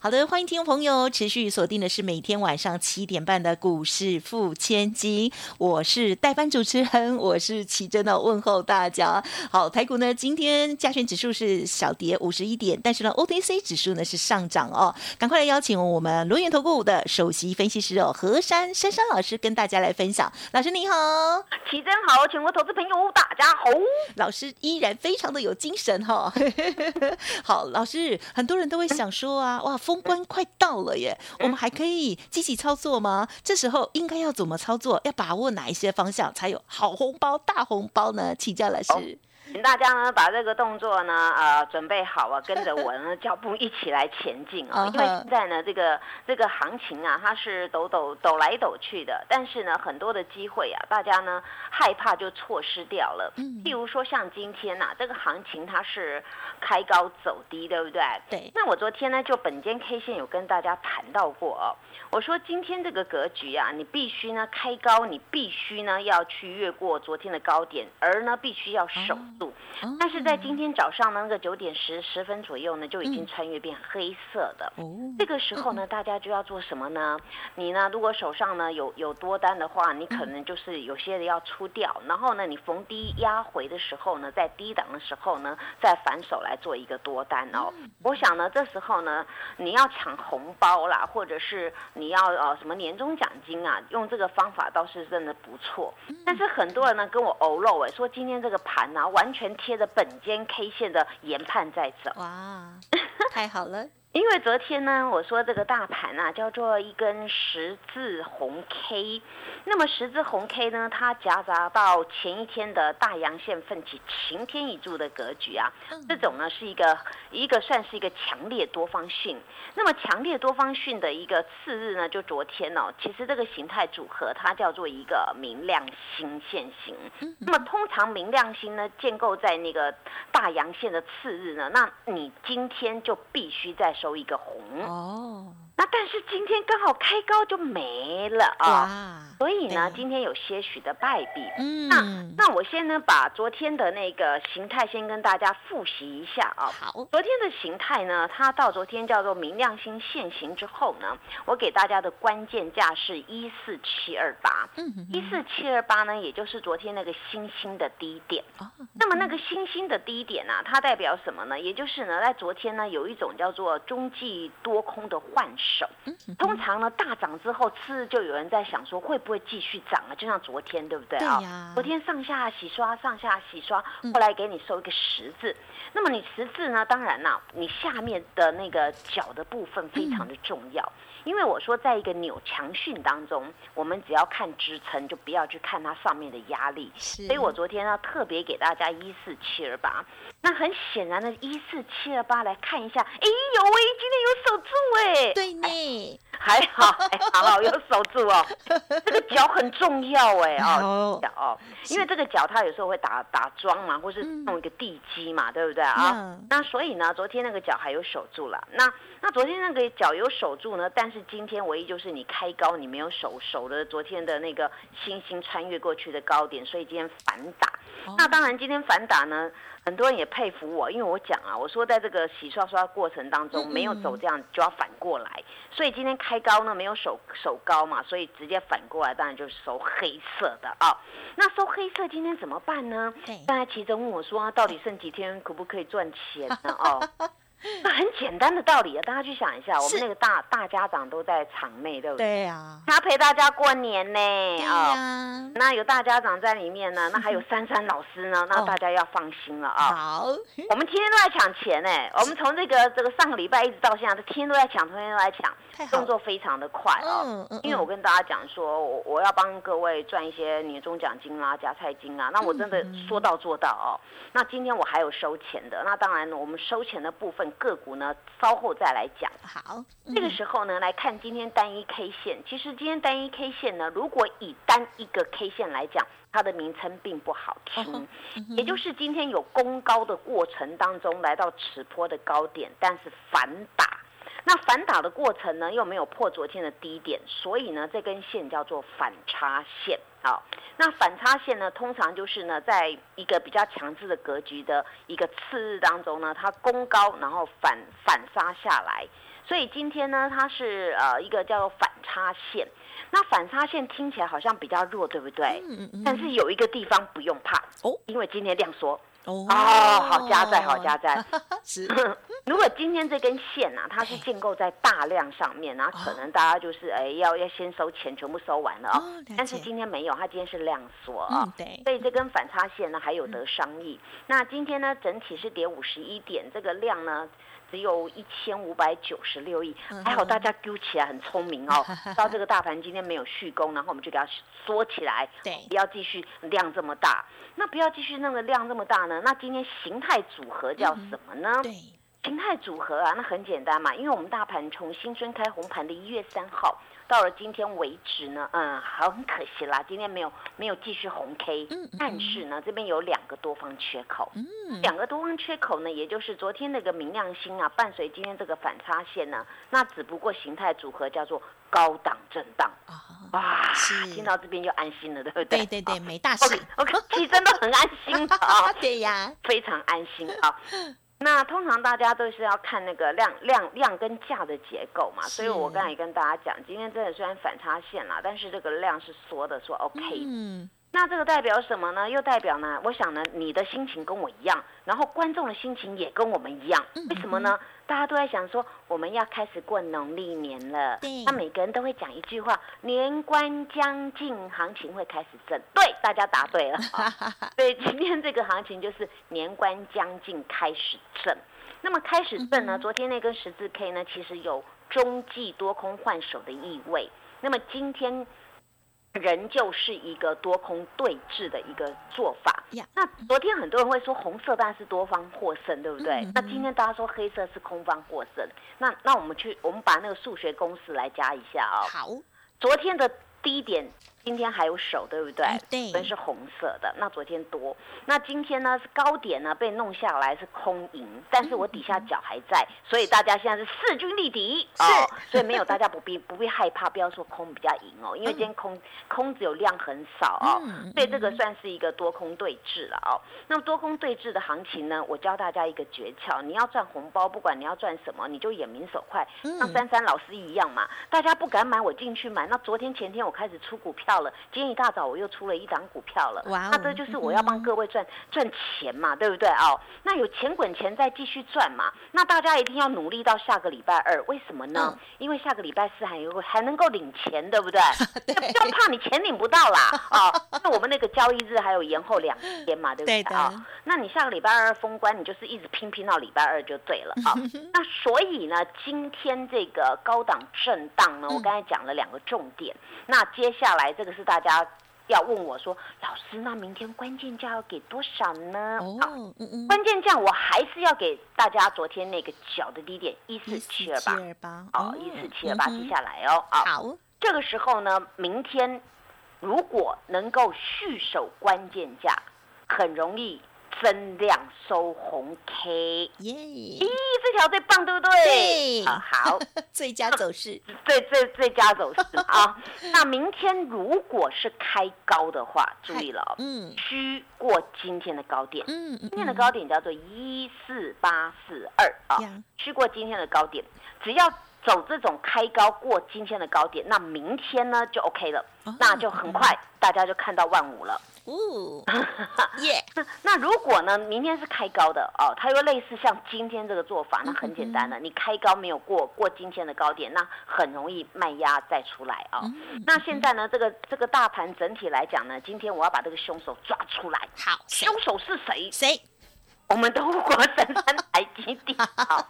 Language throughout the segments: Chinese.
好的，欢迎听众朋友持续锁定的是每天晚上七点半的股市付千金，我是代班主持人，我是奇珍的问候大家。好，台股呢今天加权指数是小跌五十一点，但是呢 OTC 指数呢是上涨哦。赶快来邀请我们轮源投顾的首席分析师哦何珊珊珊老师跟大家来分享。老师你好，奇珍好，全国投资朋友大家好。老师依然非常的有精神哈。好，老师很多人都会想说啊，哇。封关快到了耶，我们还可以积极操作吗？这时候应该要怎么操作？要把握哪一些方向才有好红包、大红包呢？请教老师。请大家呢把这个动作呢呃准备好啊，跟着我呢脚步一起来前进啊！因为现在呢这个这个行情啊，它是抖抖抖来抖去的，但是呢很多的机会啊，大家呢害怕就错失掉了。嗯。譬如说像今天呐，这个行情它是开高走低，对不对？对。那我昨天呢就本间 K 线有跟大家谈到过哦，我说今天这个格局啊，你必须呢开高，你必须呢要去越过昨天的高点，而呢必须要守。但是在今天早上呢，那个九点十十分左右呢，就已经穿越变黑色的。这个时候呢，大家就要做什么呢？你呢，如果手上呢有有多单的话，你可能就是有些人要出掉，然后呢，你逢低压回的时候呢，在低档的时候呢，再反手来做一个多单哦。我想呢，这时候呢，你要抢红包啦，或者是你要呃什么年终奖金啊，用这个方法倒是真的不错。但是很多人呢跟我欧漏哎，说今天这个盘啊完。完全贴着本间 K 线的研判在走，哇，太好了。因为昨天呢，我说这个大盘啊叫做一根十字红 K，那么十字红 K 呢，它夹杂到前一天的大阳线奋起晴天一柱的格局啊，这种呢是一个一个算是一个强烈多方讯。那么强烈多方讯的一个次日呢，就昨天哦，其实这个形态组合它叫做一个明亮星线型。那么通常明亮星呢建构在那个大阳线的次日呢，那你今天就必须在收一个红。哦，那但是今天刚好开高就没了啊，所以呢，今天有些许的败笔。嗯，那那我先呢把昨天的那个形态先跟大家复习一下啊。好，昨天的形态呢，它到昨天叫做明亮星现形之后呢，我给大家的关键价是一四七二八。嗯，一四七二八呢，也就是昨天那个星星的低点。哦，那么那个星星的低点呢，它代表什么呢？也就是呢，在昨天呢，有一种叫做中继多空的换手，通常呢大涨之后，次日就有人在想说会不会继续涨啊？就像昨天对不对啊？昨天上下洗刷，上下洗刷，后来给你收一个十字。那么你十字呢？当然啦，你下面的那个脚的部分非常的重要。因为我说，在一个扭强训当中，我们只要看支撑，就不要去看它上面的压力。所以我昨天呢，特别给大家一四七二八。那很显然的，一四七二八来看一下，哎呦喂，今天有守住哎，对呢，还好，还好有守住哦。这个脚很重要哎哦，脚哦，因为这个脚它有时候会打打桩嘛，或是弄一个地基嘛，对不对啊？那所以呢，昨天那个脚还有守住了。那那昨天那个脚有守住呢，但是今天唯一就是你开高，你没有守守了昨天的那个星星穿越过去的高点，所以今天反打。那当然今天反打呢，很多人也佩服我，因为我讲啊，我说在这个洗刷刷过程当中没有走这样就要反过来，所以今天开高呢没有手手高嘛，所以直接反过来，当然就是收黑色的啊。那收黑色今天怎么办呢？大家其实问我说，到底剩几天可不可以赚钱呢？哦。那很简单的道理啊，大家去想一下，我们那个大大家长都在场内，对不对？对呀，他陪大家过年呢，啊，那有大家长在里面呢，那还有珊珊老师呢，那大家要放心了啊。好，我们天天都在抢钱呢，我们从这个这个上个礼拜一直到现在，天天都在抢，天天都在抢。动作非常的快啊，因为我跟大家讲说，我我要帮各位赚一些年终奖金啦、加菜金啊，那我真的说到做到哦。那今天我还有收钱的，那当然我们收钱的部分分个股呢，稍后再来讲。好，这个时候呢，来看今天单一 K 线。其实今天单一 K 线呢，如果以单一个 K 线来讲，它的名称并不好听，也就是今天有攻高的过程当中，来到此坡的高点，但是反打。那反打的过程呢，又没有破昨天的低点，所以呢，这根线叫做反差线。好，那反差线呢，通常就是呢，在一个比较强势的格局的一个次日当中呢，它攻高，然后反反杀下来。所以今天呢，它是呃一个叫做反差线。那反差线听起来好像比较弱，对不对？嗯嗯嗯。但是有一个地方不用怕哦，因为今天量缩。哦，好加在，好加在。是。如果今天这根线啊，它是建构在大量上面，那可能大家就是哎，要要先收钱，全部收完了啊。但是今天没有，它今天是量缩啊。对。所以这根反差线呢，还有得商议。那今天呢，整体是跌五十一点，这个量呢只有一千五百九十六亿。还好大家揪起来很聪明哦，到这个大盘今天没有续攻，然后我们就给它缩起来，对，不要继续量这么大。那不要继续那个量这么大呢？那今天形态组合叫什么呢？对。形态组合啊，那很简单嘛，因为我们大盘从新春开红盘的一月三号到了今天为止呢，嗯，好很可惜啦，今天没有没有继续红 K，但是呢，这边有两个多方缺口，嗯，两个多方缺口呢，也就是昨天那个明亮星啊，伴随今天这个反差线呢，那只不过形态组合叫做高档震荡，哇，听到这边就安心了，对不对？对对对，没大事，OK，其实真的很安心啊，对呀，非常安心啊。那通常大家都是要看那个量量量跟价的结构嘛，所以我刚才也跟大家讲，今天真的虽然反差线啦，但是这个量是缩的，说 OK。嗯。那这个代表什么呢？又代表呢？我想呢，你的心情跟我一样，然后观众的心情也跟我们一样。为什么呢？大家都在想说，我们要开始过农历年了。那每个人都会讲一句话：年关将近，行情会开始震。对，大家答对了。对，今天这个行情就是年关将近开始震。那么开始震呢？昨天那根十字 K 呢，其实有中继多空换手的意味。那么今天。仍旧是一个多空对峙的一个做法。那昨天很多人会说红色当然是多方获胜，对不对？那今天大家说黑色是空方获胜。那那我们去，我们把那个数学公式来加一下啊。好，昨天的低点。今天还有手，对不对？对，分是红色的。那昨天多，那今天呢是高点呢被弄下来是空盈，但是我底下脚还在，所以大家现在是势均力敌哦，所以没有大家不必 不必害怕，不要说空比较赢哦，因为今天空空只有量很少哦，所以这个算是一个多空对峙了哦。那么多空对峙的行情呢，我教大家一个诀窍，你要赚红包，不管你要赚什么，你就眼明手快，像珊珊老师一样嘛，大家不敢买我进去买，那昨天前天我开始出股票。了，今天一大早我又出了一档股票了，那这就是我要帮各位赚赚钱嘛，对不对哦？那有钱滚钱再继续赚嘛，那大家一定要努力到下个礼拜二，为什么呢？因为下个礼拜四还有还能够领钱，对不对？不要怕你钱领不到啦，哦，那我们那个交易日还有延后两天嘛，对不对啊？那你下个礼拜二封关，你就是一直拼拼到礼拜二就对了啊。那所以呢，今天这个高档震荡呢，我刚才讲了两个重点，那接下来这个。是大家要问我说，老师，那明天关键价要给多少呢？哦，关键价我还是要给大家昨天那个小的低点一四七二八，哦，一四七二八记下来哦。好，这个时候呢，明天如果能够续守关键价，很容易。增量收红 K，耶！咦，这条最棒，对不对？对，好，最佳走势，最最最佳走势啊！那明天如果是开高的话，注意了，嗯，虚过今天的高点，嗯，今天的高点叫做一四八四二啊，虚过今天的高点，只要走这种开高过今天的高点，那明天呢就 OK 了，那就很快大家就看到万五了。哦，耶！那如果呢？明天是开高的哦，它又类似像今天这个做法，那很简单的，你开高没有过过今天的高点，那很容易卖压再出来啊。那现在呢？这个这个大盘整体来讲呢，今天我要把这个凶手抓出来。好，凶手是谁？谁？我们都过深山台积电。好，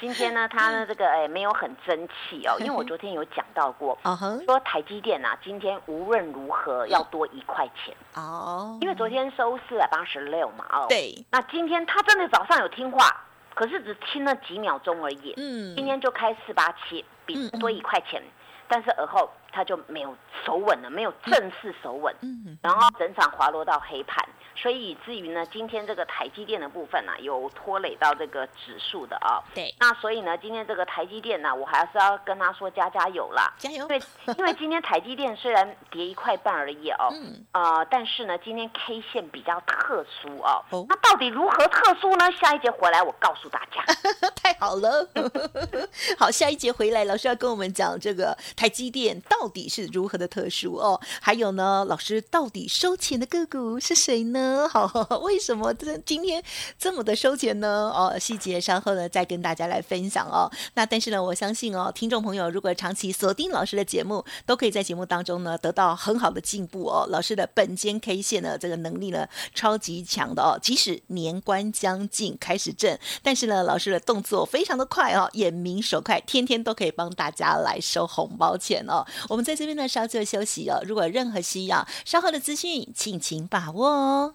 今天呢，它呢这个哎没有很争气哦，因为我昨天有讲到过，说台积电啊，今天无论如何要多一块钱。哦，因为昨天收四百八十六嘛哦，对，那今天他真的早上有听话，可是只听了几秒钟而已。嗯，今天就开四八七，比多一块钱，但是而后它就没有守稳了，没有正式守稳，嗯，然后整场滑落到黑盘。所以以至于呢，今天这个台积电的部分呢，有拖累到这个指数的啊。对。那所以呢，今天这个台积电呢，我还是要跟他说加加油啦，加油。因为因为今天台积电虽然跌一块半而已哦，嗯，呃，但是呢，今天 K 线比较特殊哦。哦那到底如何特殊呢？下一节回来我告诉大家。太好了。好，下一节回来，老师要跟我们讲这个台积电到到底是如何的特殊哦。还有呢，老师到底收钱的个股是谁呢？好，为什么这今天这么的收钱呢？哦，细节稍后呢再跟大家来分享哦。那但是呢，我相信哦，听众朋友如果长期锁定老师的节目，都可以在节目当中呢得到很好的进步哦。老师的本间 K 线呢，这个能力呢超级强的哦。即使年关将近开始挣，但是呢，老师的动作非常的快哦，眼明手快，天天都可以帮大家来收红包钱哦。我们在这边呢稍作休息哦。如果任何需要，稍后的资讯，敬请把握哦。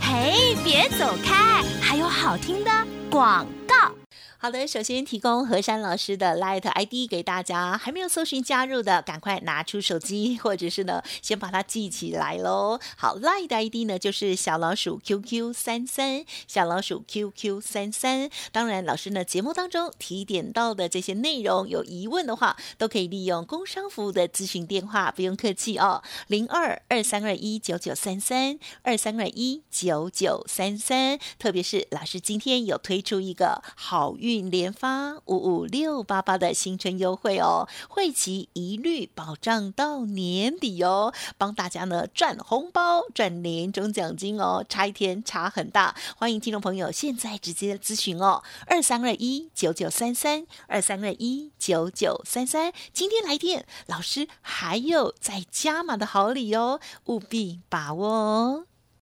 嘿，别走开，还有好听的广告。好的，首先提供何山老师的 Light ID 给大家，还没有搜寻加入的，赶快拿出手机，或者是呢，先把它记起来喽。好，Light ID 呢就是小老鼠 QQ 三三，小老鼠 QQ 三三。当然，老师呢节目当中提点到的这些内容，有疑问的话，都可以利用工商服务的咨询电话，不用客气哦，零二二三二一九九三三二三二一九九三三。特别是老师今天有推出一个好运。连发五五六八八的新春优惠哦，会期一律保障到年底哦，帮大家呢赚红包、赚年终奖金哦，差一天差很大。欢迎听众朋友现在直接咨询哦，二三二一九九三三二三二一九九三三，今天来电，老师还有在加码的好礼哦，务必把握哦。